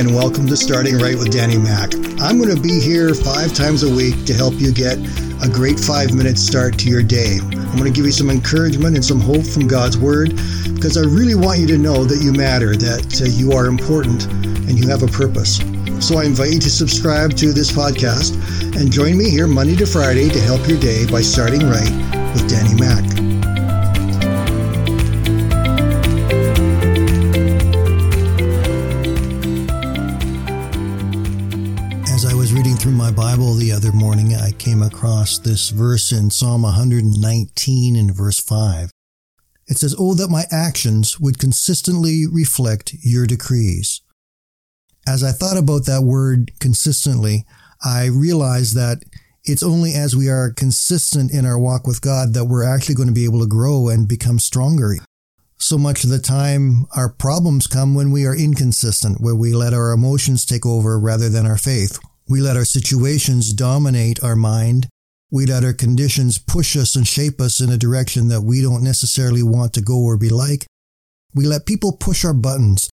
and welcome to Starting Right with Danny Mac. I'm going to be here five times a week to help you get a great five minute start to your day. I'm going to give you some encouragement and some hope from God's Word because I really want you to know that you matter, that uh, you are important, and you have a purpose. So I invite you to subscribe to this podcast and join me here Monday to Friday to help your day by starting right with Danny Mac. My Bible the other morning, I came across this verse in Psalm 119 in verse 5. It says, Oh, that my actions would consistently reflect your decrees. As I thought about that word consistently, I realized that it's only as we are consistent in our walk with God that we're actually going to be able to grow and become stronger. So much of the time, our problems come when we are inconsistent, where we let our emotions take over rather than our faith. We let our situations dominate our mind. We let our conditions push us and shape us in a direction that we don't necessarily want to go or be like. We let people push our buttons.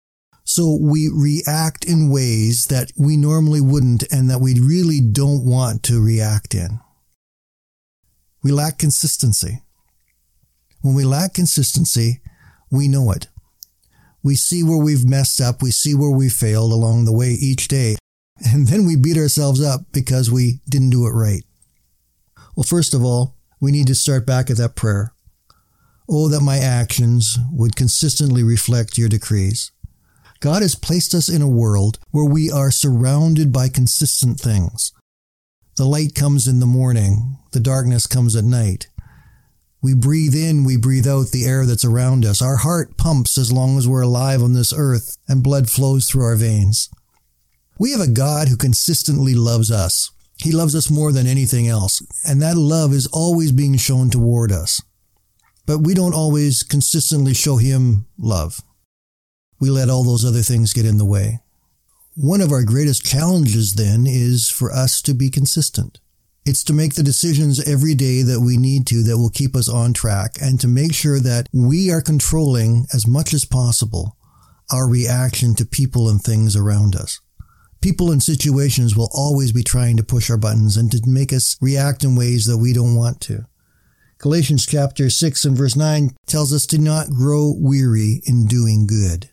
So we react in ways that we normally wouldn't and that we really don't want to react in. We lack consistency. When we lack consistency, we know it. We see where we've messed up. We see where we failed along the way each day. And then we beat ourselves up because we didn't do it right. Well, first of all, we need to start back at that prayer. Oh, that my actions would consistently reflect your decrees. God has placed us in a world where we are surrounded by consistent things. The light comes in the morning, the darkness comes at night. We breathe in, we breathe out the air that's around us. Our heart pumps as long as we're alive on this earth, and blood flows through our veins. We have a God who consistently loves us. He loves us more than anything else, and that love is always being shown toward us. But we don't always consistently show Him love. We let all those other things get in the way. One of our greatest challenges then is for us to be consistent. It's to make the decisions every day that we need to that will keep us on track and to make sure that we are controlling as much as possible our reaction to people and things around us. People and situations will always be trying to push our buttons and to make us react in ways that we don't want to. Galatians chapter 6 and verse 9 tells us to not grow weary in doing good.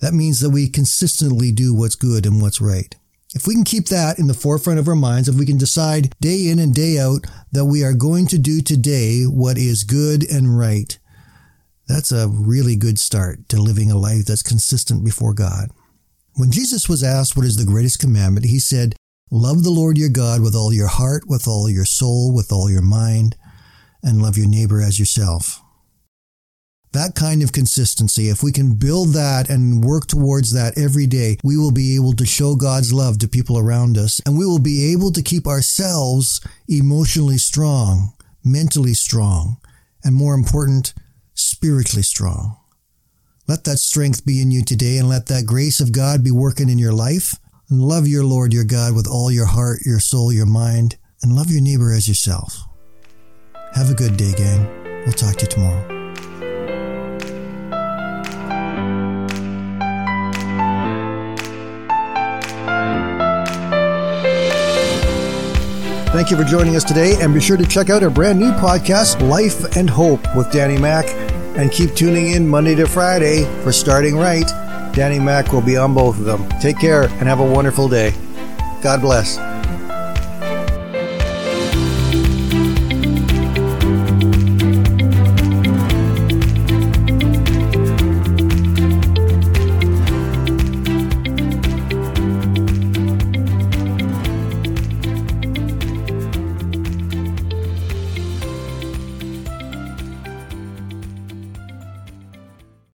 That means that we consistently do what's good and what's right. If we can keep that in the forefront of our minds, if we can decide day in and day out that we are going to do today what is good and right, that's a really good start to living a life that's consistent before God. When Jesus was asked what is the greatest commandment, he said, Love the Lord your God with all your heart, with all your soul, with all your mind, and love your neighbor as yourself. That kind of consistency, if we can build that and work towards that every day, we will be able to show God's love to people around us, and we will be able to keep ourselves emotionally strong, mentally strong, and more important, spiritually strong. Let that strength be in you today and let that grace of God be working in your life. And love your Lord your God with all your heart, your soul, your mind, and love your neighbor as yourself. Have a good day, gang. We'll talk to you tomorrow. Thank you for joining us today, and be sure to check out our brand new podcast, Life and Hope, with Danny Mac and keep tuning in Monday to Friday for Starting Right. Danny Mac will be on both of them. Take care and have a wonderful day. God bless.